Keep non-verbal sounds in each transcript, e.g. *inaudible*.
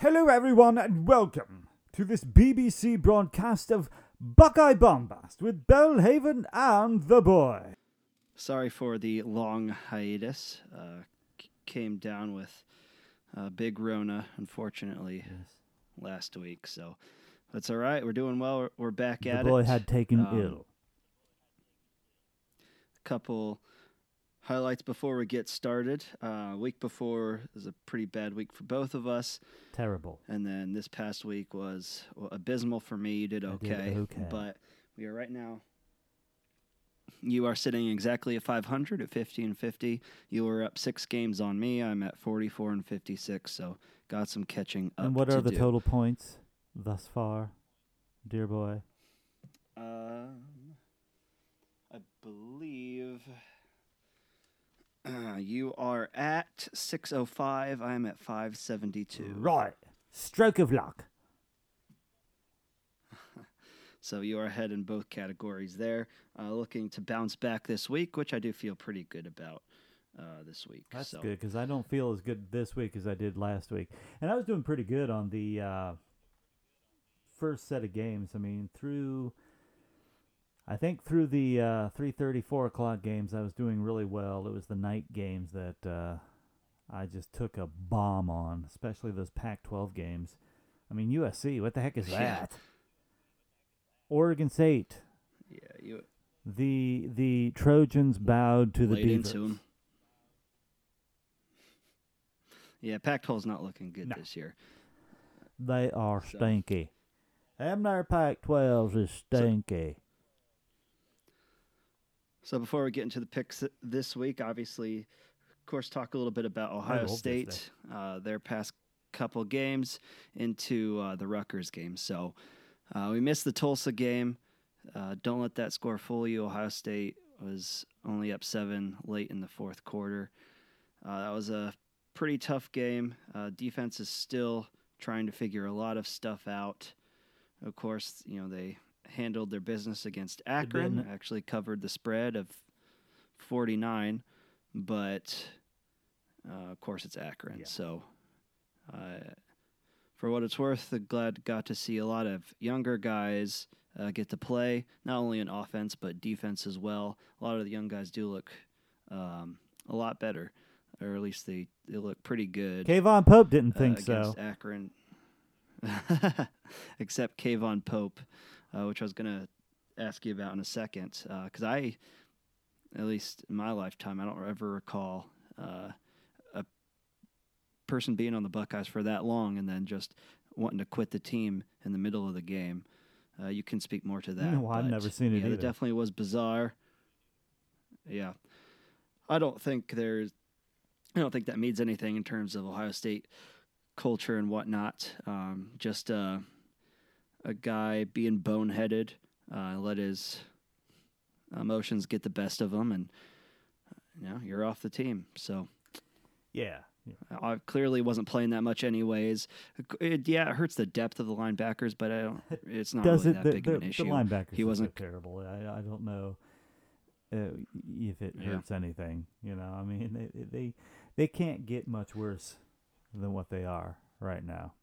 Hello, everyone, and welcome to this BBC broadcast of Buckeye Bombast with Bellhaven and the Boy. Sorry for the long hiatus. Uh, c- came down with uh, big Rona, unfortunately, last week. So that's all right. We're doing well. We're, we're back The at boy it. had taken Um, ill. A couple highlights before we get started. Uh, week before was a pretty bad week for both of us, Terrible. and then this past week was well, abysmal for me. You did I did okay, okay. but we are right now. You are sitting exactly at 500 at 50 and 50. You were up six games on me. I'm at 44 and 56, so got some catching up. And what are the do. total points thus far, dear boy? Um, I believe uh, you are at 605. I am at 572. Right. Stroke of luck. *laughs* So you are ahead in both categories there. Uh, looking to bounce back this week, which I do feel pretty good about uh, this week. That's so good because I don't feel as good this week as I did last week, and I was doing pretty good on the uh, first set of games. I mean, through I think through the uh, three thirty, four o'clock games, I was doing really well. It was the night games that uh, I just took a bomb on, especially those Pac-12 games. I mean, USC, what the heck is *laughs* Yeah. that? Oregon State, yeah, you the the Trojans bowed to the laid Beavers. into him. Yeah, Pac-12's not looking good No. this year. They are So- stinky. Them there Pac-12s is stinky. So before we get into the picks this week, obviously, of course, talk a little bit about Ohio State, uh, their past couple games into uh, the Rutgers game. So uh, we missed the Tulsa game. Uh, don't let that score fool you. Ohio State was only up seven late in the fourth quarter. Uh, that was a pretty tough game. Uh, defense is still trying to figure a lot of stuff out. Of course, you know they handled their business against Akron. Actually covered the spread of 49, but uh, of course it's Akron. Yeah. So, uh, for what it's worth, I'm glad got to see a lot of younger guys uh, get to play, not only in offense but defense as well. A lot of the young guys do look um, a lot better, or at least they, they look pretty good K'Vaughan Pope didn't uh, think so. Akron, *laughs* except K'Vaughan Pope, uh, which I was gonna ask you about in a second, because I, at least in my lifetime, I don't ever recall uh, a person being on the Buckeyes for that long and then just wanting to quit the team in the middle of the game. Uh, you can speak more to that. No, I've never seen it yeah, it definitely was bizarre. Yeah, I don't think there's. I don't think that means anything in terms of Ohio State culture and whatnot. Um, just uh, a guy being boneheaded, uh, let his emotions get the best of him, and you know you're off the team. So Yeah. I clearly wasn't playing that much, anyways. It, yeah, it hurts the depth of the linebackers, but I don't. It's not really it? that The, big the, of an issue. the linebackers He wasn't- terrible. I, I don't know uh, if it Yeah. hurts anything. You know, I mean, they, they they can't get much worse than what they are right now.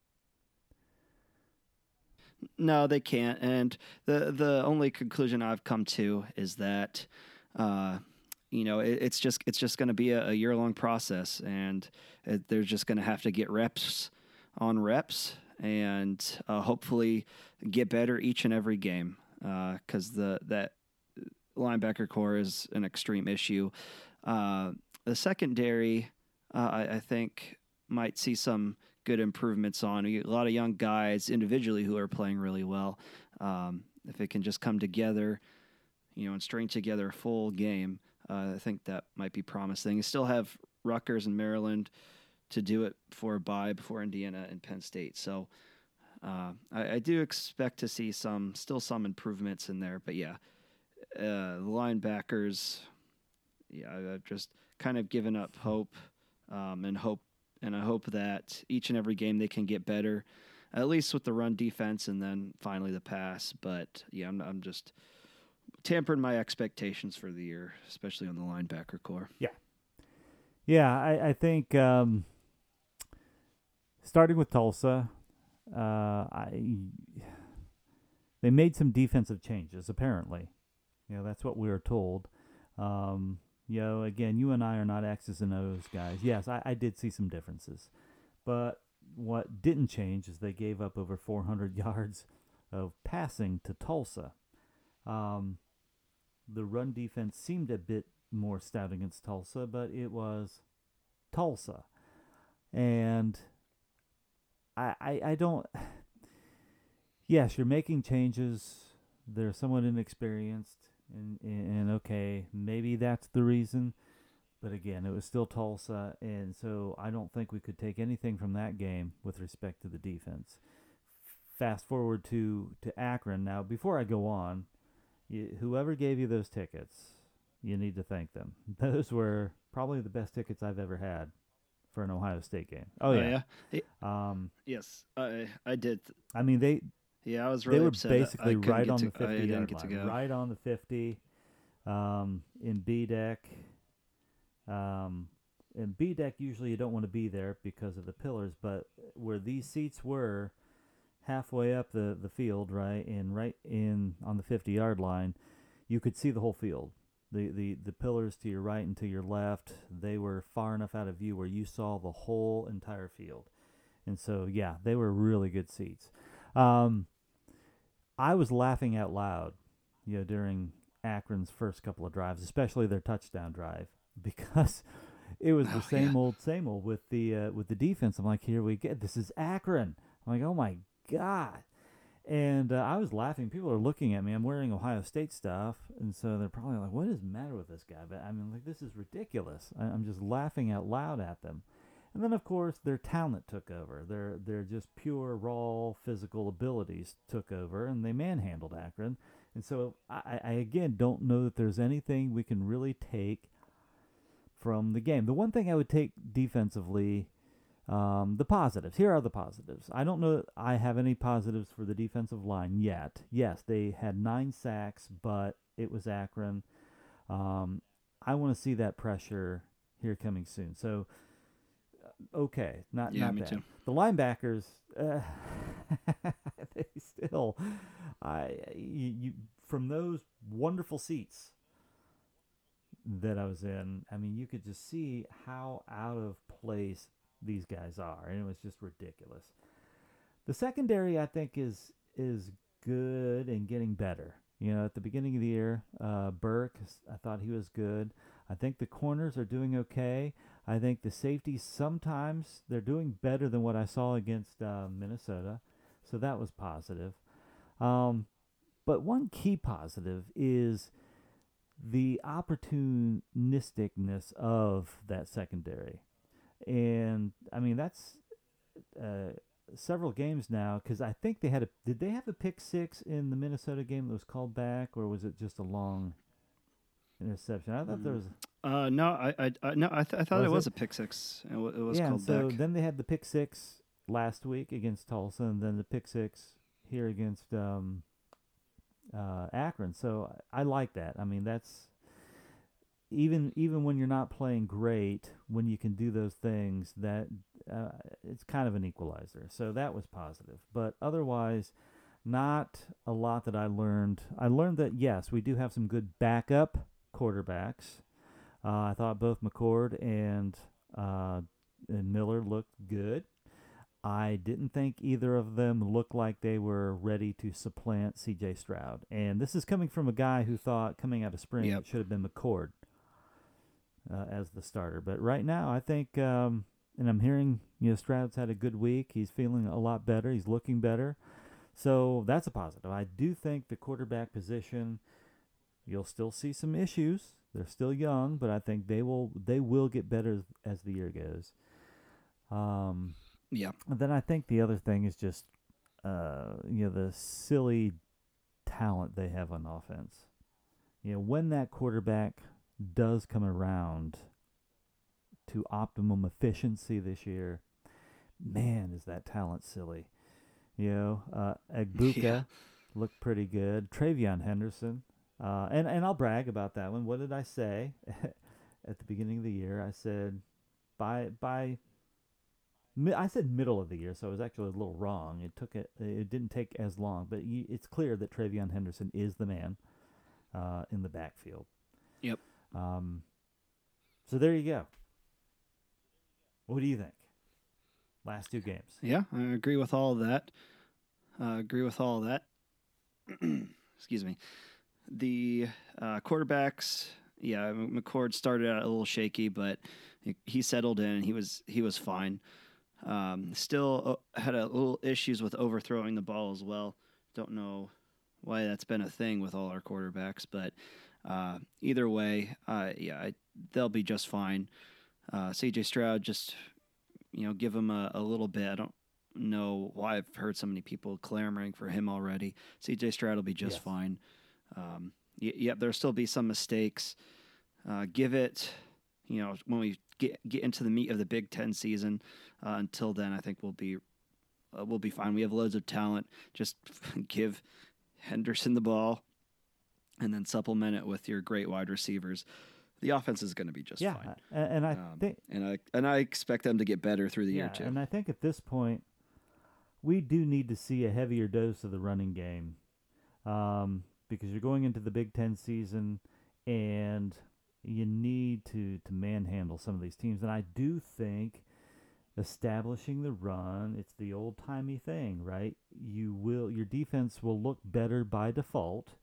No, they can't. And the the only conclusion I've come to is that, uh, you know, it, it's just it's just going to be a, a year long process, and it, they're just going to have to get reps on reps, and uh, hopefully get better each and every game. Because the that linebacker corps is an extreme issue. Uh, the secondary, uh, I, I think, might see some good improvements on. A lot of young guys individually who are playing really well. Um, if it can just come together, you know, and string together a full game, uh, I think that might be promising. You still have Rutgers and Maryland to do it for a bye, before Indiana and Penn State. So uh, I, I do expect to see some, still some improvements in there. But yeah, uh, the linebackers, yeah, I've just kind of given up hope um, and hope, and I hope that each and every game they can get better, at least with the run defense, and then finally the pass. But yeah, I'm, I'm just tampering my expectations for the year, especially on the linebacker corps. Yeah, I, I think um, starting with Tulsa, uh, I they made some defensive changes. Apparently, you know that's what we were told. Um, know, again, you and I are not X's and O's guys. Yes, I, I did see some differences, but what didn't change is they gave up over 400 *laughs* yards of passing to Tulsa. Um, the run defense seemed a bit more stout against Tulsa, but it was Tulsa. And I, I, I don't. *sighs* Yes, you're making changes. They're somewhat inexperienced, and, and okay, maybe that's the reason. But again, it was still Tulsa, and so I don't think we could take anything from that game with respect to the defense. Fast forward to to Akron. Now, before I go on, you, whoever gave you those tickets, you need to thank them. *laughs* Those were probably the best tickets I've ever had for an Ohio State game. Oh yeah, yeah. Um, yes, I I did. I mean they Yeah, I was really they were. Basically right on to- the fifty I didn't get to line, go. right on the fifty, um, in B deck. Um, in B deck usually you don't want to be there because of the pillars, but where these seats were, halfway up the the field, right, and right in on the fifty yard line, you could see the whole field. The, the the pillars to your right and to your left, they were far enough out of view where you saw the whole entire field. And so, yeah, they were really good seats. Um, I was laughing out loud, you know, during Akron's first couple of drives, especially their touchdown drive, *laughs* because it was the Oh, same yeah. old, same old with the uh, with the defense. I'm like, here we get this is Akron. I'm like, oh my god. And uh, I was laughing. People are looking at me. I'm wearing Ohio State stuff, and so they're probably like, "What is the matter with this guy?" But I mean, like, this is ridiculous. I, I'm just laughing out loud at them. And then, of course, their talent took over. Their their just pure raw physical abilities took over, and they manhandled Akron. And so, I, I again don't know that there's anything we can really take from the game. The one thing I would take defensively, um, the positives. Here are the positives. I don't know that I have any positives for the defensive line yet. Yes, they had nine sacks, but it was Akron. Um, I want to see that pressure here coming soon. So, okay, not Yeah, not me bad. too. The linebackers, uh, *laughs* they still, I you, you from those wonderful seats that I was in. I mean, you could just see how out of place these guys are, and it was just ridiculous. The secondary, I think, is is good and getting better. You know, at the beginning of the year, uh, Burke, I thought he was good. I think the corners are doing okay. I think the safeties sometimes they're doing better than what I saw against uh, Minnesota, so that was positive. Um, but one key positive is the opportunisticness of that secondary, and I mean that's uh, several games now because I think they had a did they have a pick six in the Minnesota game that was called back or was it just a long interception? I thought there was Uh, no, I, I, I no, I, th- I thought Was it was it? a pick six. It, wa- it was yeah. called so back. then they had the pick six last week against Tulsa, and then the pick six here against um, uh, Akron. So I I like that. I mean that's even even when you're not playing great, when you can do those things, that uh, it's kind of an equalizer. So that was positive. But otherwise, not a lot that I learned. I learned that yes, we do have some good backup quarterbacks. Uh, I thought both McCord and uh, and Miller looked good. I didn't think either of them looked like they were ready to supplant C.J. Stroud. And this is coming from a guy who thought coming out of spring Yep. it should have been McCord uh, as the starter. But right now, I think, um, and I'm hearing, you know, Stroud's had a good week. He's feeling a lot better. He's looking better. So that's a positive. I do think the quarterback position, you'll still see some issues. They're still young, but I think they will they will get better as, the year goes. Um, yeah, and then I think the other thing is just, uh, you know, the silly talent they have on offense. You know, when that quarterback does come around to optimum efficiency this year, man, is that talent silly. You know, uh, Egbuka *laughs* Yeah. looked pretty good. TreVeyon Henderson, uh, and and I'll brag about that one. What did I say *laughs* at the beginning of the year? I said, by by I said middle of the year, so I was actually a little wrong. It took it. It didn't take as long, but you, it's clear that TreVeyon Henderson is the man uh, in the backfield. Yep. Um, so there you go. What do you think? Last two games. Yeah, I agree with all of that. Uh, agree with all of that. *clears throat* Excuse me. The uh, quarterbacks, yeah, McCord started out a little shaky, but he settled in. He was he was fine. Um, still uh, had a little issues with overthrowing the ball as well. Don't know why that's been a thing with all our quarterbacks, but uh, either way, uh, yeah, I, they'll be just fine. Uh, C.J. Stroud, just you know, give him a, a, little bit. I don't know why I've heard so many people clamoring for him already. C.J. Stroud will be just yes. fine. Um, y- yep, there'll still be some mistakes. Uh, give it, you know, when we get get into the meat of the Big Ten season. Uh, until then, I think we'll be uh, we'll be fine. We have loads of talent. Just *laughs* give Henderson the ball, and then supplement it with your great wide receivers. The offense is going to be just yeah, fine. And, and I um, think, and I and I expect them to get better through the yeah, year too. And I think at this point, we do need to see a heavier dose of the running game, um, because you're going into the Big Ten season, and you need to to manhandle some of these teams. And I do think establishing the run, it's the old timey thing, right? You will your defense will look better by default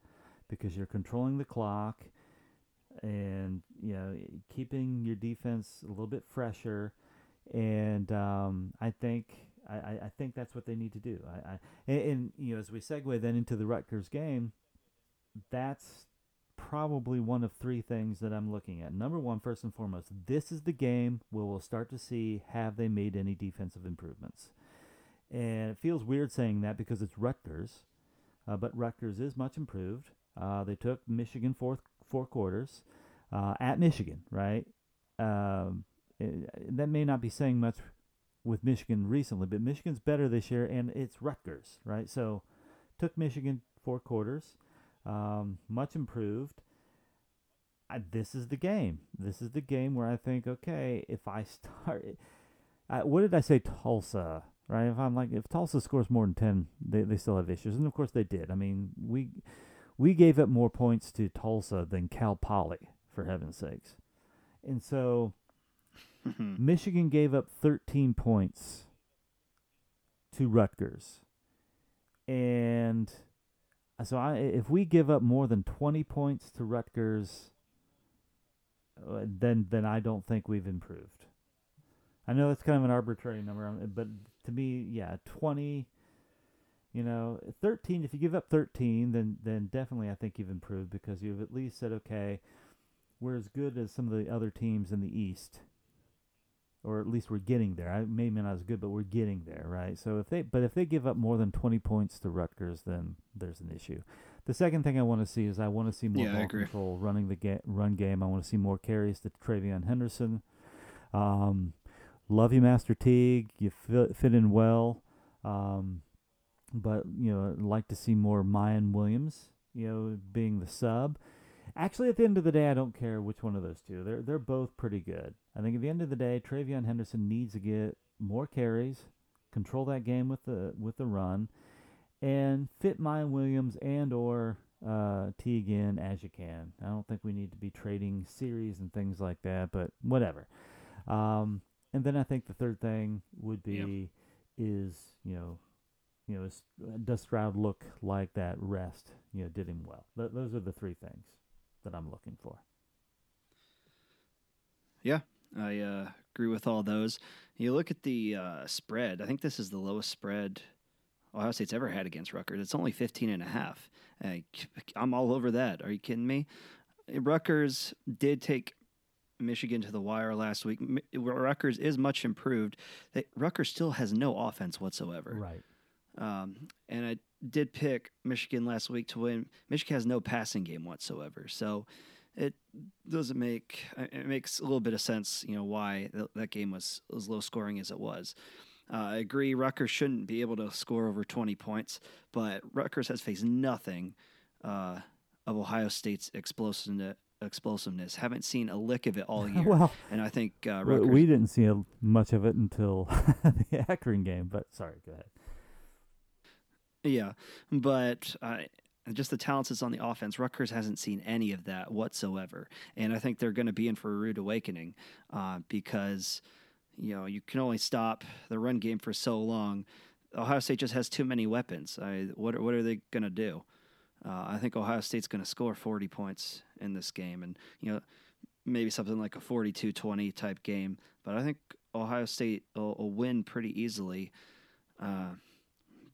because you're controlling the clock and you know keeping your defense a little bit fresher. And um, I think I, I think that's what they need to do. I, I and, and you know as we segue then into the Rutgers game, that's probably one of three things that I'm looking at. Number one, first and foremost, this is the game where we'll start to see have they made any defensive improvements. And it feels weird saying that because it's Rutgers, uh, but Rutgers is much improved. Uh, they took Michigan fourth four quarters uh, at Michigan, right? Um, it, eh, that may not be saying much with Michigan recently, but Michigan's better this year, and it's Rutgers, right? So took Michigan four quarters um, much improved. I, this is the game. This is the game where I think, okay, if I *laughs* start, I, what did I say? Tulsa, right? If I'm like, if Tulsa scores more than ten, they they still have issues, and of course they did. I mean, we we gave up more points to Tulsa than Cal Poly, for heaven's sakes, and so *laughs* Michigan gave up 13 points to Rutgers, and so I, if we give up more than 20 points to Rutgers, uh, then then I don't think we've improved. I know that's kind of an arbitrary number, um, but to me, yeah, 20. You know, 13. If you give up 13, then then definitely I think you've improved because you've at least said, okay, we're as good as some of the other teams in the East or at least we're getting there. I maybe not as good, but we're getting there, right? So if they, but if they give up more than 20 points to Rutgers, then there's an issue. The second thing I want to see is I want to see more yeah, ball control, running the ga- run game. I want to see more carries to TreVeyon Henderson. Um, love you, Master Teague. You fit, fit in well, um, but you know, like to see more Miyan Williams. You know, being the sub. Actually, at the end of the day, I don't care which one of those two. They're they're both pretty good. I think at the end of the day, TreVeyon Henderson needs to get more carries, control that game with the with the run, and fit Miyan Williams and or uh, Teague in as you can. I don't think we need to be trading series and things like that, but whatever. Um, and then I think the third thing would be yep. is you know you know, does Stroud look like that rest, you know, did him well? Th- those are the three things that I'm looking for. Yeah, I uh, agree with all those. You look at the uh, spread. I think this is the lowest spread Ohio State's ever had against Rutgers. It's only 15 and a half. I'm all over that. Are you kidding me? Rutgers did take Michigan to the wire last week. Rutgers is much improved. Rutgers still has no offense whatsoever. Right. Um, and I did pick Michigan last week to win. Michigan has no passing game whatsoever, so it doesn't make it makes a little bit of sense, you know, why that game was as low scoring as it was. Uh, I agree, Rutgers shouldn't be able to score over 20 points, but Rutgers has faced nothing uh, of Ohio State's explosiveness, explosiveness. Haven't seen a lick of it all *laughs* year. well, and I think uh, we- Rutgers, we didn't see much of it until *laughs* the Akron game. But sorry, go ahead. Yeah, but uh, just the talents that's on the offense. Rutgers hasn't seen any of that whatsoever, and I think they're going to be in for a rude awakening uh, because you know you can only stop the run game for so long. Ohio State just has too many weapons. I, what are, what are they going to do? Uh, I think Ohio State's going to score 40 points in this game, and you know maybe something like a 42-20 type game. But I think Ohio State will, will win pretty easily uh,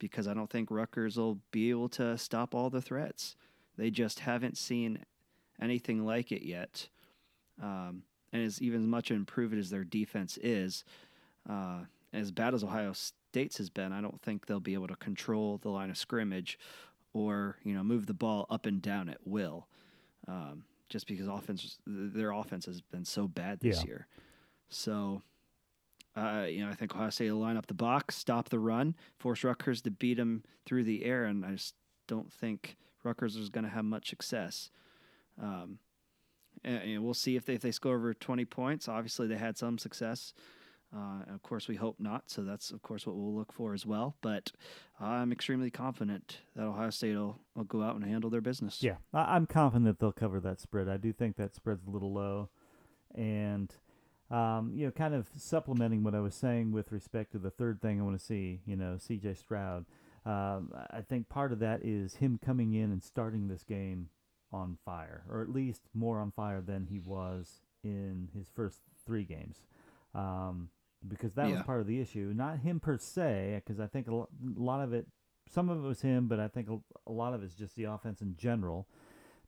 because I don't think Rutgers will be able to stop all the threats. They just haven't seen anything like it yet. Um, and as even as much improved as their defense is, uh, as bad as Ohio State's has been, I don't think they'll be able to control the line of scrimmage or you know move the ball up and down at will. Um, just because offense, their offense has been so bad this Yeah. year. So, uh, you know, I think Ohio State will line up the box, stop the run, force Rutgers to beat them through the air, and I just don't think Rutgers is going to have much success. Um, and, and we'll see if they if they score over twenty points. Obviously, they had some success. Uh, of course, we hope not. So that's of course what we'll look for as well. But I'm extremely confident that Ohio State will, will go out and handle their business. Yeah, I'm confident they'll cover that spread. I do think that spread's a little low, and um, you know, kind of supplementing what I was saying with respect to the third thing I want to see. You know, C.J. Stroud. Um, I think part of that is him coming in and starting this game on fire, or at least more on fire than he was in his first three games. Um, because that was part of the issue, not him per se. Because I think a lot of it, some of it was him, but I think a, a lot of it's just the offense in general,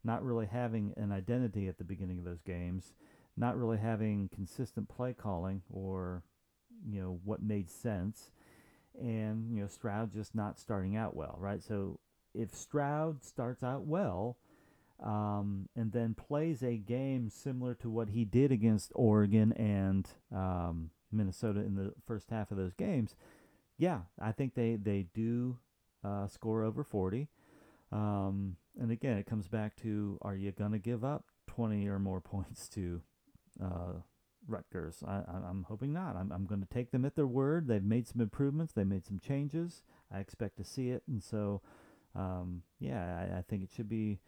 not really having an identity at the beginning of those games, not really having consistent play calling or, you know, what made sense, and you know Stroud just not starting out well, right? So if Stroud starts out well, um, and then plays a game similar to what he did against Oregon and um, Minnesota in the first half of those games, yeah, I think they they do uh, score over forty. Um, and again, it comes back to: Are you gonna give up twenty or more *laughs* points to uh, Rutgers? I, I'm hoping not. I'm I'm going to take them at their word. They've made some improvements. They made some changes. I expect to see it, and so um, yeah, I, I think it should be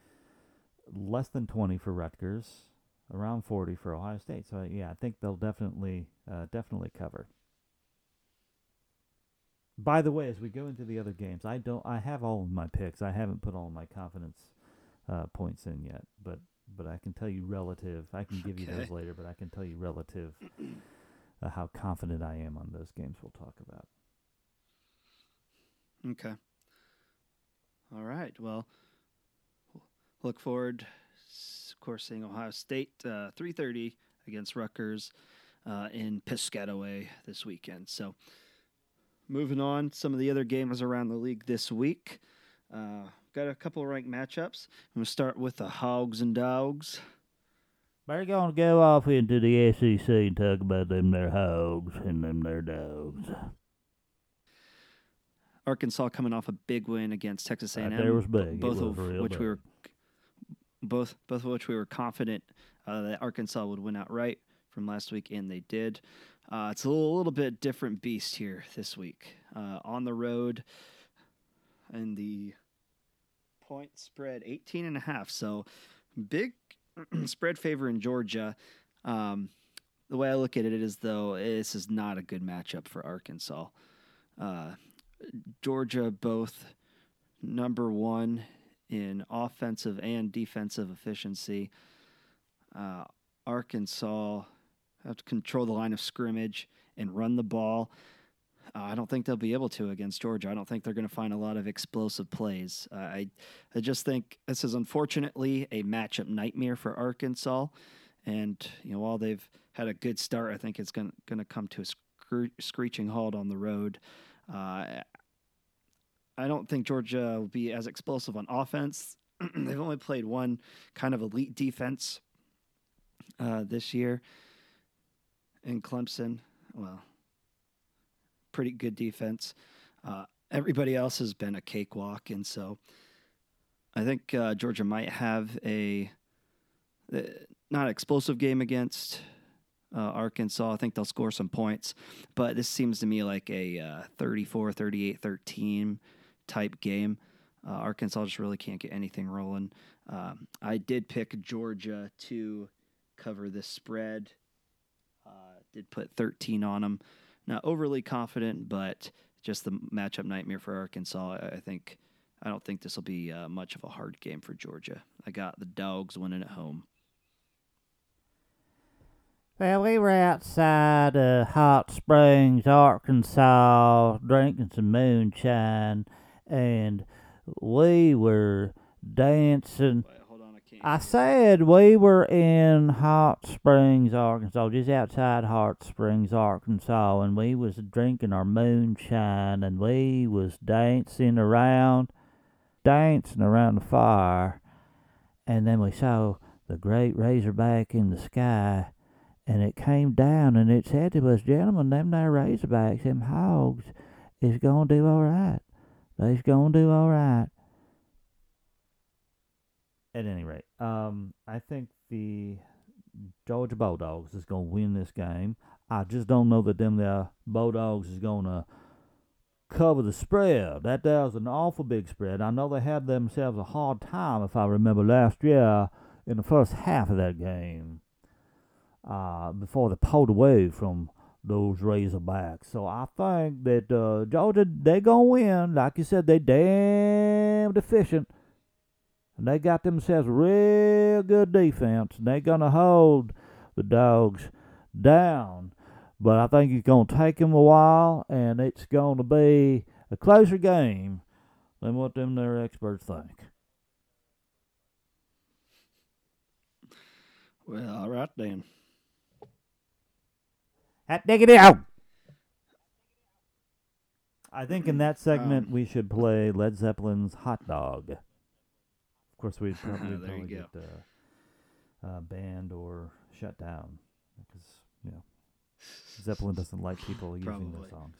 less than 20 for Rutgers, around 40 for Ohio State. So yeah, I think they'll definitely uh, definitely cover. By the way, as we go into the other games, I don't I have all of my picks. I haven't put all my confidence uh, points in yet, but but I can tell you relative. I can give you those later, but I can tell you relative uh, how confident I am on those games we'll talk about. Okay. All right. Well, look forward, of course, seeing Ohio State uh, 3:30 against Rutgers uh, in Piscataway this weekend. So, moving on, some of the other games around the league this week. Uh, got a couple of ranked matchups. I'm gonna start with the Hogs and Dogs. We're gonna go off into the SEC and talk about them their hogs and them their dogs. Arkansas coming off a big win against Texas A&M. That there was big. Both was of which we were both both of which we were confident uh, that Arkansas would win outright from last week, and they did. Uh, it's a little, little bit different beast here this week uh, on the road, and the point spread 18 and a half. So big *clears throat* spread favor in Georgia. Um, the way I look at it is though this is not a good matchup for Arkansas. Uh, Georgia both number one in offensive and defensive efficiency. Uh, Arkansas have to control the line of scrimmage and run the ball. Uh, I don't think they'll be able to against Georgia. I don't think they're going to find a lot of explosive plays. Uh, I, I just think this is unfortunately a matchup nightmare for Arkansas. And you know, while they've had a good start, I think it's going to come to a scree- screeching halt on the road. Uh, I don't think Georgia will be as explosive on offense. *clears throat* They've only played one kind of elite defense uh, this year in Clemson. Well, pretty good defense. Uh, everybody else has been a cakewalk, and so I think uh, Georgia might have a not explosive game against uh, Arkansas. I think they'll score some points, but this seems to me like a uh, 34, 38, 13 type game. Uh, Arkansas just really can't get anything rolling. Um, I did pick Georgia to cover this spread. Uh, did put 13 on them. Not overly confident, but just the matchup nightmare for Arkansas. I, think I don't think this will be uh, much of a hard game for Georgia. I got the dogs winning at home. Well, we were outside uh, Hot Springs, Arkansas, drinking some moonshine, and we were dancing. I said we were in Hot Springs, Arkansas, just outside Hot Springs, Arkansas, and we was drinking our moonshine, and we was dancing around, dancing around the fire, and then we saw the great razorback in the sky, and it came down, and it said to us, gentlemen, them there razorbacks, them hogs, is gonna do all right. They's gonna do all right. At any rate, um, I think the Georgia Bulldogs is going to win this game. I just don't know that them there Bulldogs is going to cover the spread. That there is an awful big spread. I know they had themselves a hard time, if I remember last year, in the first half of that game, uh, before they pulled away from those Razorbacks. So I think that uh, Georgia, they going to win. Like you said, they damn efficient. And they got themselves a real good defense. And they're going to hold the dogs down. But I think it's going to take them a while, and it's going to be a closer game than what them their experts think. Well, all right then. Hot diggity out. I think in that segment Um, we should play Led Zeppelin's "Hot Dog." Of course, we'd *laughs* probably, we'd you probably go. get uh, uh, banned or shut down because you know Zeppelin doesn't like *laughs* people using their songs.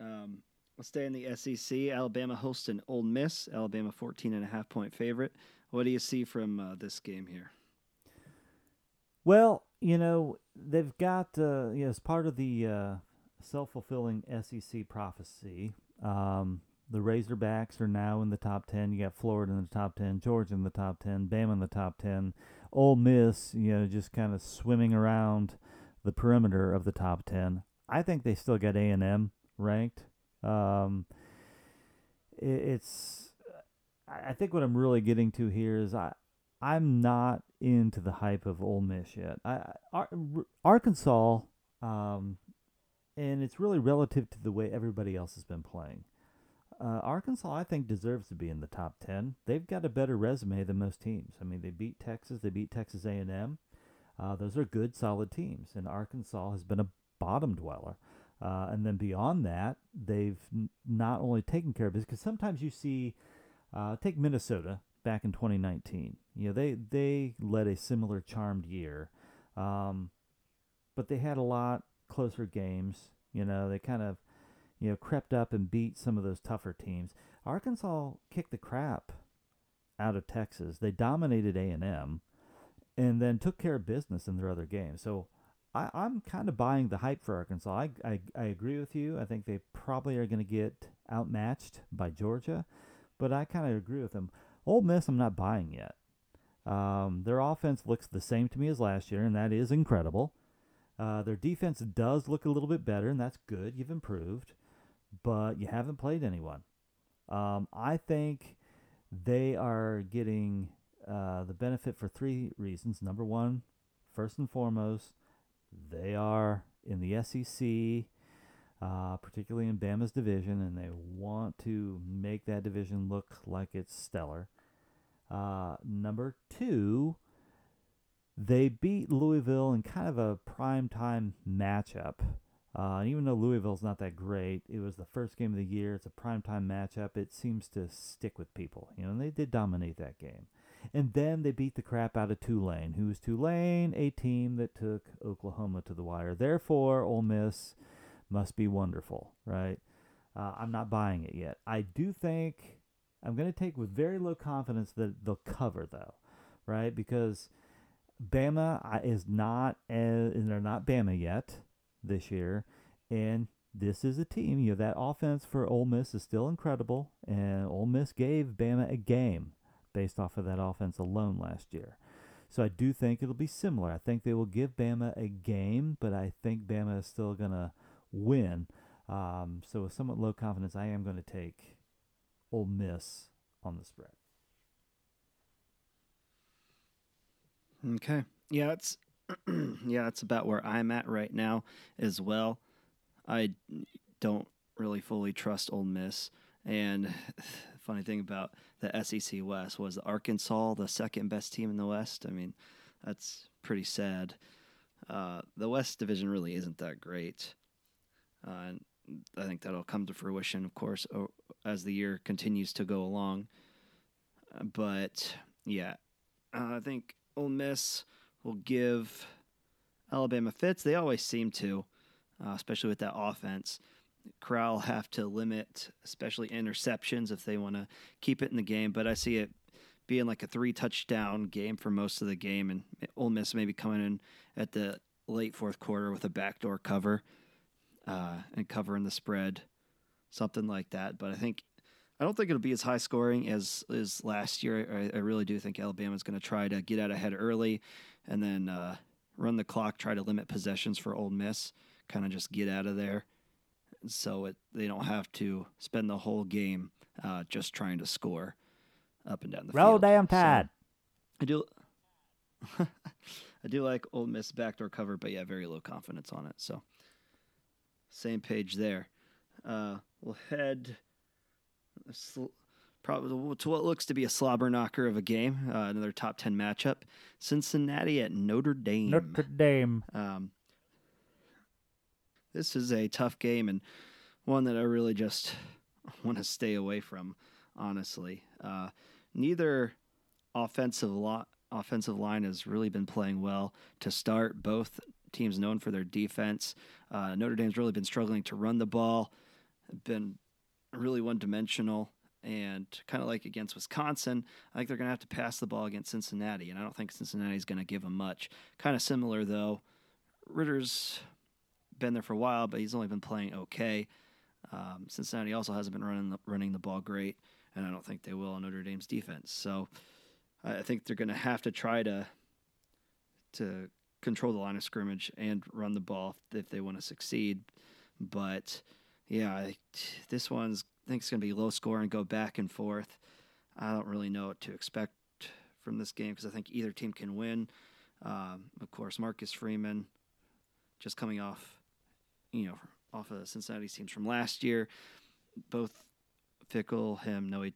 Um, let's stay in the SEC. Alabama hosting Ole Miss. Alabama 14 and a half point favorite. What do you see from uh, this game here? Well, you know, they've got, uh, you know, as part of the uh, self fulfilling SEC prophecy, um, the Razorbacks are now in the top 10. You got Florida in the top 10, Georgia in the top 10, Bama in the top 10. Ole Miss, you know, just kind of swimming around the perimeter of the top 10. I think they still got A&M ranked. Um, i- it's, I think what I'm really getting to here is I, I'm not into the hype of Ole Miss yet. I, I Ar- Arkansas, um, and it's really relative to the way everybody else has been playing. Uh, Arkansas, I think, deserves to be in the top ten. They've got a better resume than most teams. I mean, they beat Texas, they beat Texas A&M. Uh, those are good, solid teams, and Arkansas has been a bottom dweller. Uh, and then beyond that, they've n- not only taken care of business because sometimes you see, uh, take Minnesota back in 2019. You know, they they led a similar charmed year, um, but they had a lot closer games. You know, they kind of you know crept up and beat some of those tougher teams. Arkansas kicked the crap out of Texas. They dominated A and M, and then took care of business in their other games. So. I, I'm kind of buying the hype for Arkansas. I, I, I agree with you. I think they probably are going to get outmatched by Georgia, but I kind of agree with them. Ole Miss, I'm not buying yet. Um, their offense looks the same to me as last year, and that is incredible. Uh, their defense does look a little bit better, and that's good. You've improved, but you haven't played anyone. Um, I think they are getting uh, the benefit for three reasons. Number one, first and foremost, they are in the SEC, uh, particularly in Bama's division, and they want to make that division look like it's stellar. Uh, number two, they beat Louisville in kind of a prime time matchup. Uh, even though Louisville's not that great, it was the first game of the year. It's a prime time matchup. It seems to stick with people, you know. And they did dominate that game. And then they beat the crap out of Tulane. Who's Tulane? A team that took Oklahoma to the wire. Therefore, Ole Miss must be wonderful, right? Uh, I'm not buying it yet. I do think I'm going to take with very low confidence that they'll cover, though. right? Because Bama is not as, and they're not Bama yet this year, and this is a team. You know that offense for Ole Miss is still incredible, and Ole Miss gave Bama a game based off of that offense alone last year. So I do think it'll be similar. I think they will give Bama a game, but I think Bama is still gonna win. Um, so with somewhat low confidence, I am going to take Ole Miss on the spread. Okay. Yeah, it's *clears throat* yeah, that's about where I'm at right now as well. I don't really fully trust Ole Miss, and *sighs* funny thing about the SEC West was Arkansas the second best team in the West. I mean, that's pretty sad. Uh, the West Division really isn't that great, uh, and I think that'll come to fruition, of course, as the year continues to go along. Uh, but yeah, uh, I think Ole Miss will give Alabama fits. They always seem to, uh, especially with that offense. Corral *laughs* have to limit, especially interceptions, if they want to keep it in the game. But I see it being like a three touchdown game for most of the game, and Ole Miss maybe coming in at the late fourth quarter with a backdoor cover uh, and covering the spread, something like that. But I think I don't think it'll be as high scoring as as last year. I, I really do think Alabama's going to try to get out ahead early, and then uh, run the clock, try to limit possessions for Ole Miss, kind of just get out of there, so it they don't have to spend the whole game uh, just trying to score up and down the Roll field. damn So. I do. *laughs* I do like Ole Miss backdoor cover, but yeah, very low confidence on it. So, same page there. Uh, we'll head sl- probably to what looks to be a slobber knocker of a game. Uh, another top ten matchup: Cincinnati at Notre Dame. Notre Dame. Um, this is a tough game and one that I really just *laughs* want to stay away from. Honestly, uh, neither offensive lo- offensive line has really been playing well to start. Both teams known for their defense. Uh, Notre Dame's really been struggling to run the ball, been really one dimensional. And kind of like against Wisconsin, I think they're going to have to pass the ball against Cincinnati, and I don't think Cincinnati's going to give them much. Kind of similar though. Ridder's been there for a while, but he's only been playing okay. Um, Cincinnati also hasn't been running the, running the ball great, and I don't think they will on Notre Dame's defense. So I think they're going to have to try to to control the line of scrimmage and run the ball if they want to succeed. But yeah, I, this one's I think it's going to be low score and go back and forth. I don't really know what to expect from this game because I think either team can win. Um, of course, Marcus Freeman just coming off, you know, off of Cincinnati's teams from last year. Both Fickell, him know, you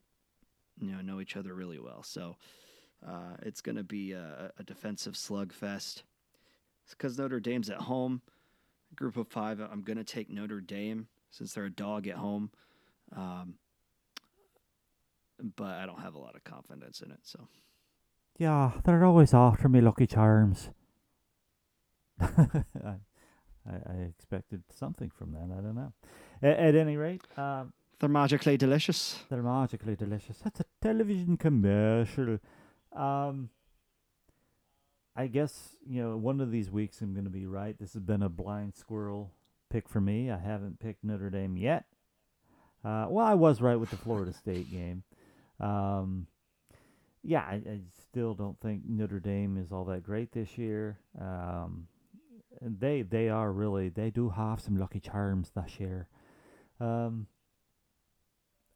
know, know each other really well. So uh, it's going to be a, a defensive slugfest. Because Notre Dame's at home, group of five, I'm going to take Notre Dame since they're a dog at home. Um, but I don't have a lot of confidence in it. So Yeah, they're always after me, Lucky Charms. *laughs* I, I expected something from that. I don't know. At, at any rate, um, they're magically delicious. they're magically delicious. That's a television commercial. Um, I guess you know one of these weeks I'm going to be right. This has been a blind squirrel pick for me. I haven't picked Notre Dame yet. Uh, well, I was right with the Florida *laughs* State game. Um, yeah, I, I still don't think Notre Dame is all that great this year. Um, they they are really they do have some lucky charms this year. Um,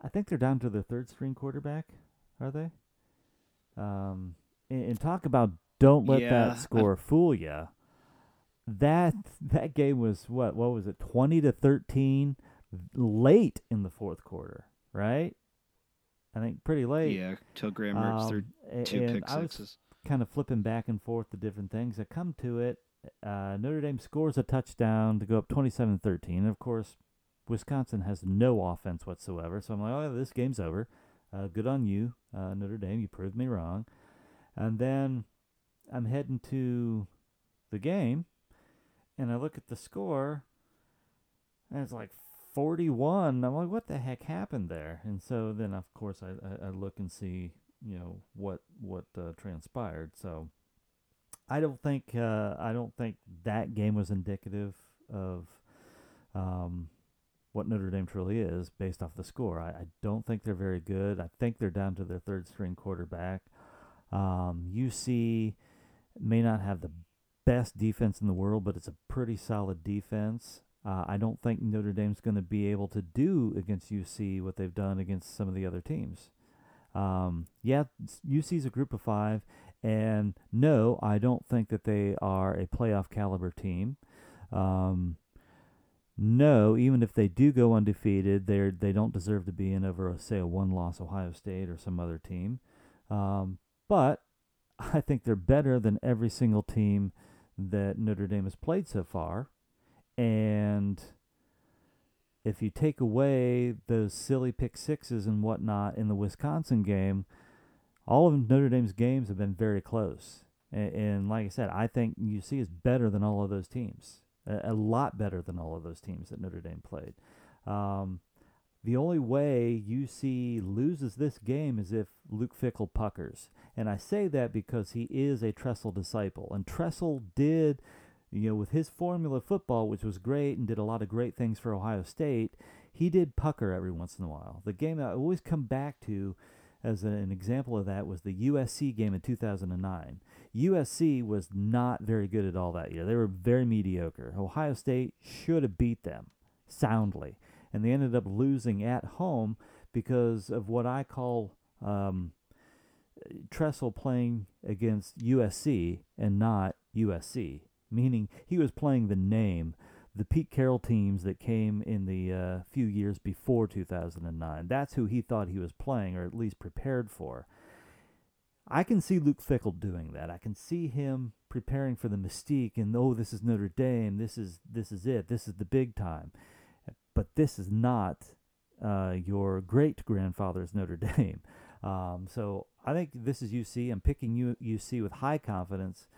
I think they're down to their third string quarterback. Are they? Um, and, and talk about don't let Yeah, that score fool you. That that game was what? What was it? Twenty to thirteen, late in the fourth quarter, right? I think pretty late. Yeah, till Graham Um, a- two and pick I was sixes. kind of flipping back and forth the different things. I come to it. Uh, Notre Dame scores a touchdown to go up 27 13. And of course, Wisconsin has no offense whatsoever. So I'm like, oh, this game's over. Uh, good on you, uh, Notre Dame. You proved me wrong. And then I'm heading to the game, and I look at the score, and it's like 41. I'm like, what the heck happened there? And so then, of course, I, I, I look and see you know what what uh, transpired. So I don't think uh, I don't think that game was indicative of um, what Notre Dame truly is based off the score. I, I, don't think they're very good. I think they're down to their third string quarterback. Um, UC may not have the best defense in the world, but it's a pretty solid defense. Uh, I don't think Notre Dame's going to be able to do against UC what they've done against some of the other teams. Um, yeah, UC's a group of five, and no, I don't think that they are a playoff caliber team. Um, no, even if they do go undefeated, they they don't deserve to be in over, a, say, a one-loss Ohio State or some other team. Um, but I think they're better than every single team that Notre Dame has played so far. And if you take away those silly pick sixes and whatnot in the Wisconsin game, all of Notre Dame's games have been very close. And, and like I said, I think UC is better than all of those teams, a, a, lot better than all of those teams that Notre Dame played. Um, the only way UC loses this game is if Luke Fickell puckers. And I say that because he is a Tressel disciple. And Tressel did, you know, with his formula football, which was great and did a lot of great things for Ohio State, he did pucker every once in a while. The game that I always come back to as an example of that was the USC game in 2009. USC was not very good at all that year. They were very mediocre. Ohio State should have beat them soundly and they ended up losing at home because of what I call um, Tressel playing against USC and not USC, meaning he was playing the name, the Pete Carroll teams that came in the uh, few years before 2009. That's who he thought he was playing, or at least prepared for. I can see Luke Fickell doing that. I can see him preparing for the mystique and oh, this is Notre Dame. This is this is it. This is the big time but this is not uh, your great grandfather's Notre *laughs* Dame. Um, so I think this is UC. I'm picking U- UC with high confidence,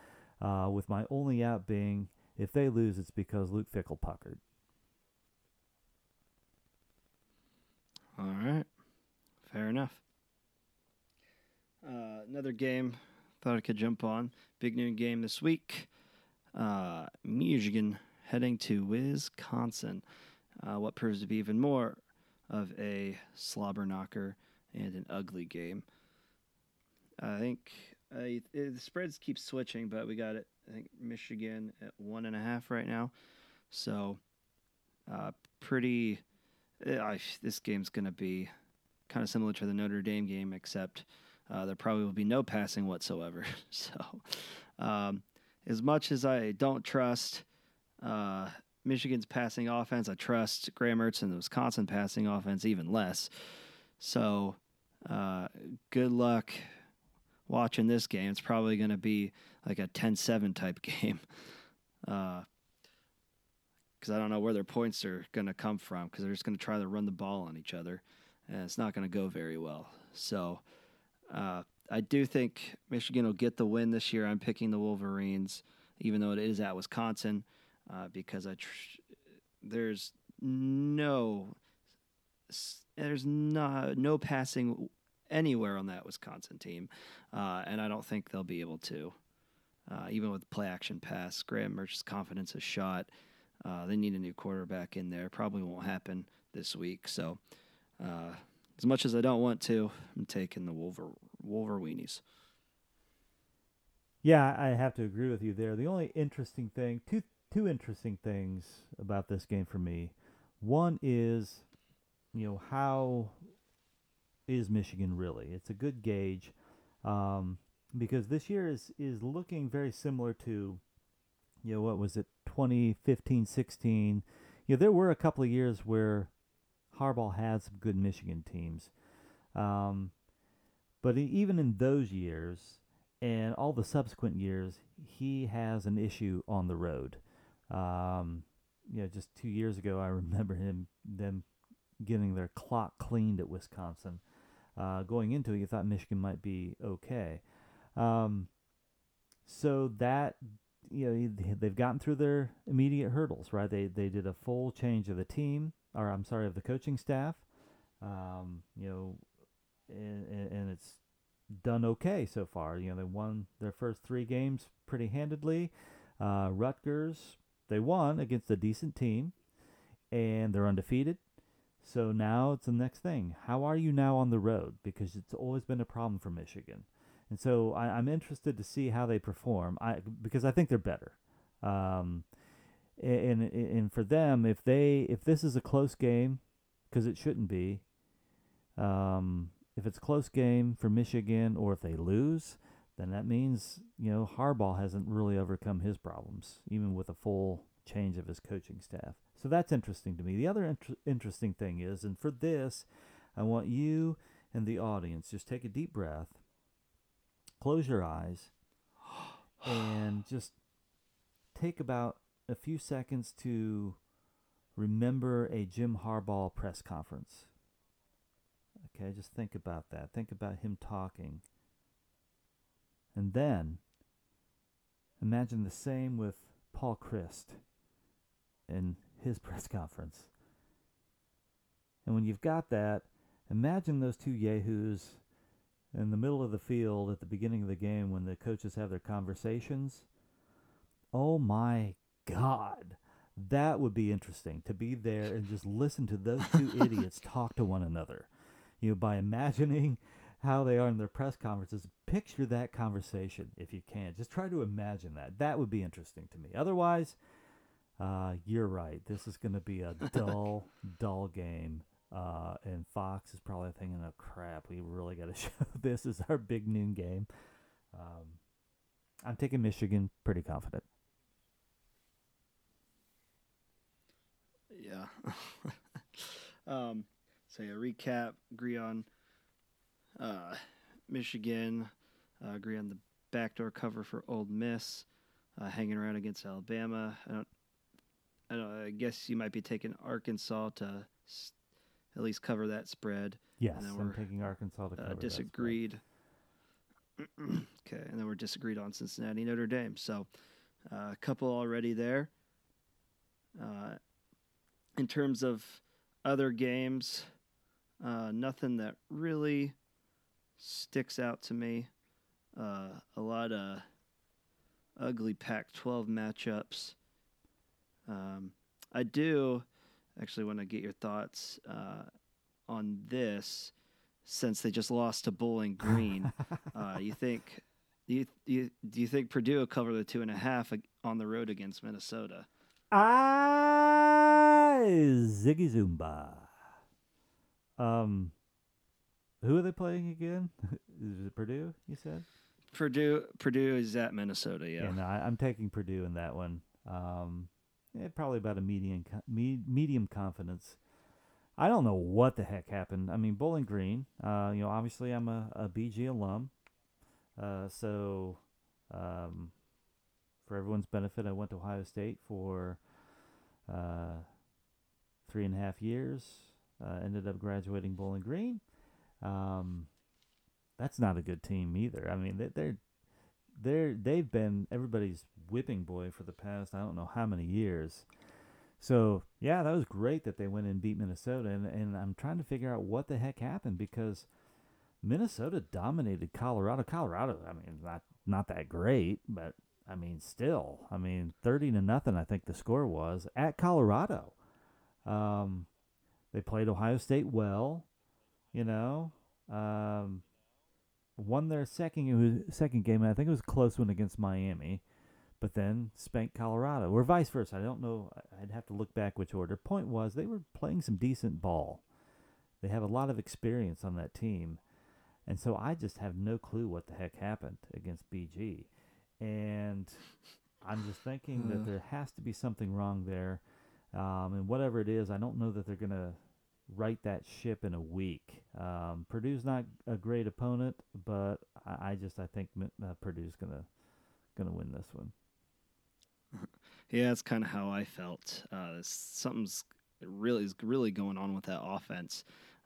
uh, with my only out being if they lose, it's because Luke Fickell puckered. All right, fair enough. Uh, another game thought I could jump on. Big noon game this week. Uh, Michigan heading to Wisconsin uh, what proves to be even more of a slobber knocker and an ugly game. I think uh, it, the spreads keep switching, but we got it. I think Michigan at one and a half right now, so uh, pretty. Uh, this game's going to be kind of similar to the Notre Dame game, except uh, there probably will be no passing whatsoever. *laughs* so, um, as much as I don't trust uh, Michigan's passing offense. I trust Graham Mertz and the Wisconsin passing offense even less. So, uh, good luck watching this game. It's probably going to be like a 10 7 type *laughs* game. Because uh, I don't know where their points are going to come from because they're just going to try to run the ball on each other. And it's not going to go very well. So, uh, I do think Michigan will get the win this year. I'm picking the Wolverines, even though it is at Wisconsin uh, because I tr- there's no there's not no passing anywhere on that Wisconsin team, uh, and I don't think they'll be able to. Uh, even with play action pass, Graham Mertz's confidence is shot. Uh, they need a new quarterback in there. Probably won't happen this week. So, uh, as much as I don't want to, I'm taking the Wolver Wolverweenies. Yeah, I have to agree with you there. The only interesting thing, two two interesting things about this game for me. One is, you know, how is Michigan really? It's a good gauge um, because this year is is looking very similar to, you know, what was it, 2015, 16. You know, there were a couple of years where Harbaugh had some good Michigan teams, um, but even in those years and all the subsequent years, he has an issue on the road. Um, you know, just two years ago, I *laughs* remember him them getting their clock cleaned at Wisconsin. Uh, going into it, you thought Michigan might be okay. Um, so that you know they've gotten through their immediate hurdles, right? They they did a full change of the team, or I'm sorry, of the coaching staff. Um, you know, and, and it's done okay so far. You know, they won their first three games pretty handedly. Uh, Rutgers, they won against a decent team, and they're undefeated. So now it's the next thing. How are you now on the road? Because it's always been a problem for Michigan. And so I, am interested to see how they perform. I because I think they're better. Um, and, and for them, if they if this is a close game, because it shouldn't be, um, if it's a close game for Michigan or if they lose, then that means you know Harbaugh hasn't really overcome his problems, even with a full change of his coaching staff. So that's interesting to me. The other inter- interesting thing is, and for this, I want you and the audience just take a deep breath, close your eyes, *sighs* and just take about a few seconds to remember a Jim Harbaugh press conference. Okay, just think about that. Think about him talking. And then imagine the same with Paul Chryst in his *laughs* press conference. And when you've got that, imagine those two yahoos in the middle of the field at the beginning of the game when the coaches have their conversations. Oh my God. That would be interesting to be there and just listen to those two *laughs* idiots talk to one another. You know, by imagining how they are in their press conferences, picture that conversation if you can. Just try to imagine that. That would be interesting to me. Otherwise, uh, you're right. This is going to be a *laughs* dull, dull game. Uh, and Fox is probably thinking, "Oh crap, we really got to *laughs* show this as our big noon game." Um, I'm taking Michigan, pretty confident. Yeah. *laughs* um, so yeah, recap. Agree on uh, Michigan. Uh, agree on the backdoor cover for Ole Miss. Uh, hanging around against Alabama. I don't. I don't. I guess you might be taking Arkansas to s- at least cover that spread. Yes, I'm taking Arkansas to uh, cover. Uh, disagreed. *clears throat* okay, and then we're disagreed on Cincinnati Notre Dame. So uh, a couple already there. Uh, in terms of other games, uh, nothing that really sticks out to me. Uh, a lot of ugly Pac 12 matchups. Um, I do actually want to get your thoughts uh, on this since they just lost to Bowling Green. *laughs* uh, you think. Do you, you, do you think Purdue will cover the two and a half on the road against Minnesota? I Ziggy Zumba. Um, who are they playing again? *laughs* is it Purdue? You said Purdue. Purdue is at Minnesota. Yeah. Yeah. No, I, am taking Purdue in that one. Um, yeah, probably about a medium medium confidence. I don't know what the heck happened. I mean, Bowling Green. Uh, you know, obviously I'm a, a BG alum. Uh, so, um, for everyone's benefit, I went to Ohio State for uh, three and a half years. Uh, ended up graduating Bowling Green. Um, that's not a good team either. I mean, they, they're they're they've been everybody's whipping boy for the past I don't know how many years. So yeah, that was great that they went and beat Minnesota, and and I'm trying to figure out what the heck happened because Minnesota dominated Colorado. Colorado, I mean, not not that great, but I mean, still, I mean, thirty to nothing. I think the score was at Colorado. Um, they played Ohio State well, you know. Um, won their second second game. I think it was a close one against Miami, but then spanked Colorado, or vice versa. I don't know. I'd have to look back which order. Point was they were playing some decent ball. They have a lot of experience on that team, and so I just have no clue what the heck happened against BG and I'm just thinking that there has to be something wrong there. Um, and whatever it is, I don't know that they're going to right that ship in a week. Um, Purdue's not a great opponent, but I, I just I think uh, Purdue's going to win this one. *laughs* Yeah, that's kind of how I felt. Uh, something's really is really going on with that offense.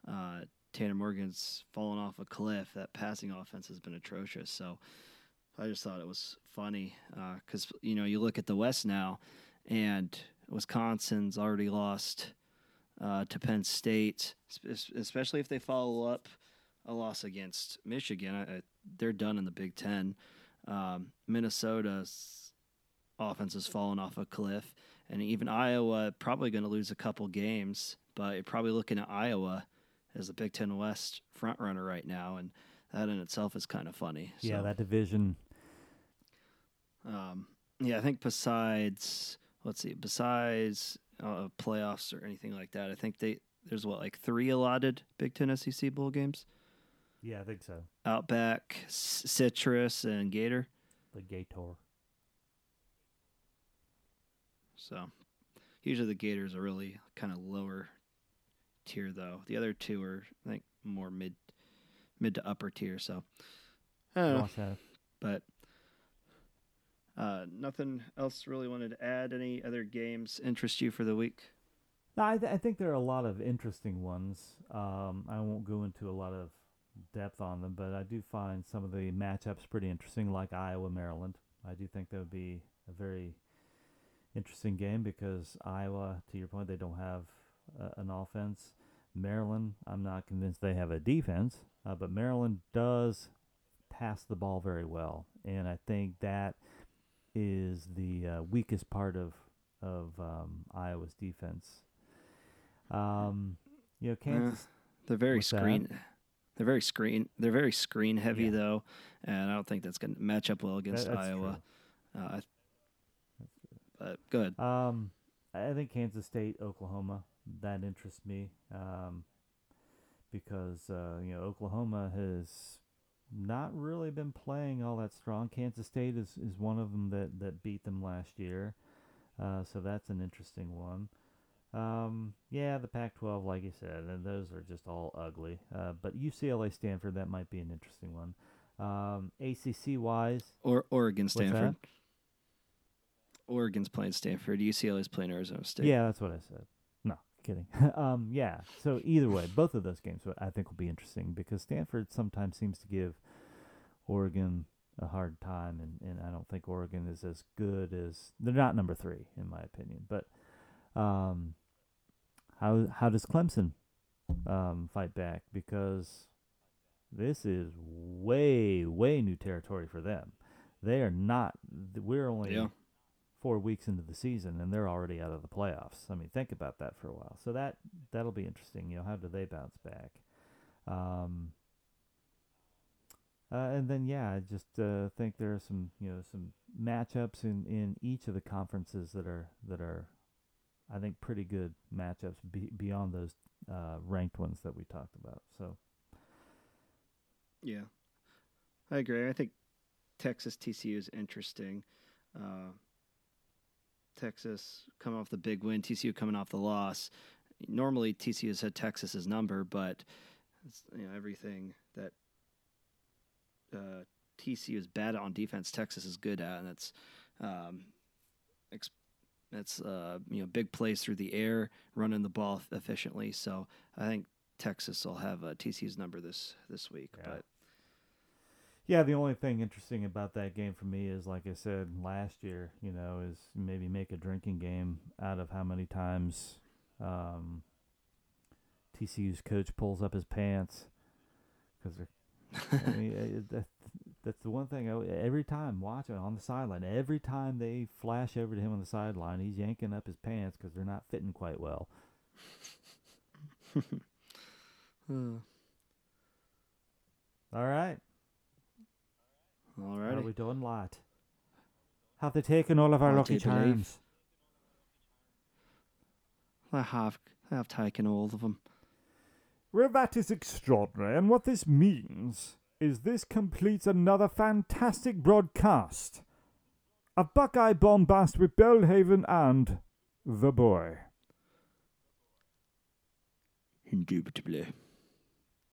Uh, Tanner Morgan's fallen off a cliff. That passing offense has been atrocious. So I just thought it was funny because uh, you know you look at the West now, and Wisconsin's already lost uh, to Penn State, especially if they follow up a loss against Michigan. I, they're done in the Big Ten. Um, Minnesota's offense has fallen off a cliff, and even Iowa probably going to lose a couple games. But you're probably looking at Iowa as the Big Ten West front runner right now, and that in itself is kind of funny. Yeah, So, that division. Um, yeah, I think besides let's see, besides uh, playoffs or anything like that, I think they there's what like three allotted Big Ten SEC bowl games: Yeah, I think so. Outback, C- Citrus, and Gator. The Gator. So usually the Gators are really kind of lower tier, though. The other two are I think more mid mid to upper tier. So I don't know. But uh, nothing else really wanted to add. Any other games interest you for the week? No, I, th- I think there are a lot of interesting ones. Um, I won't go into a lot of depth on them, but I do find some of the matchups pretty interesting, like Iowa Maryland. I do think that would be a very interesting game because Iowa, to your point, they don't have uh, an offense. Maryland, I'm not convinced they have a defense, uh, but Maryland does pass the ball very well, and I think that is the uh, weakest part of of um, Iowa's defense. Um, you know, Kansas. They're very What's that? screen. They're very screen. They're very screen heavy Yeah. though, and I don't think that's going to match up well against that- Iowa. Uh, but good. Um, I think Kansas State, Oklahoma, that interests me. Um, because uh, you know Oklahoma has not really been playing all that strong. Kansas State is, is one of them that, that beat them last year. Uh, so that's an interesting one. Um, yeah, the Pac-12, like you said, and those are just all ugly. Uh, but UCLA Stanford, that might be an interesting one. Um, ACC wise, Or Oregon, Stanford. Oregon's playing Stanford. UCLA's playing Arizona State. yeah, that's what I said. Kidding. *laughs* um, yeah. So either way, both of those games I think will be interesting because Stanford sometimes seems to give Oregon a hard time, and, and I don't think Oregon is as good as they're not number three in my opinion. But um, how how does Clemson um, fight back? Because this is way way new territory for them. They are not. We're only Yeah. Four weeks into the season and they're already out of the playoffs. I mean, think about that for a while. So that that'll be interesting. You know, how do they bounce back? Um, uh, and then yeah, I just uh, think there are some you know some matchups in, in each of the conferences that are that are I think pretty good matchups be, beyond those uh, ranked ones that we talked about. So Yeah, I agree. I think Texas TCU is interesting. Texas coming off the big win, TCU coming off the loss. Normally, TCU has had Texas's number, but it's, you know everything that uh, TCU is bad at on defense, Texas is good at, and that's um, that's uh, you know big plays through the air, running the ball efficiently. So I think Texas will have uh, TCU's number this this week, Yeah. but. Yeah, the only thing interesting about that game for me is, like I said last year, you know, is maybe make a drinking game out of how many times um, TCU's coach pulls up his pants because they're. I mean, *laughs* that, that's the one thing. I, every time watching on the sideline, every time they flash over to him on the sideline, he's yanking up his pants because they're not fitting quite well. *laughs* Uh, All right, all are we done, lad? Have they taken all of our I lucky charms? I have I have taken all of them. Well, that is extraordinary, and what this means is this completes another fantastic broadcast of Buckeye Bombast with Belhaven and the boy. Indubitably.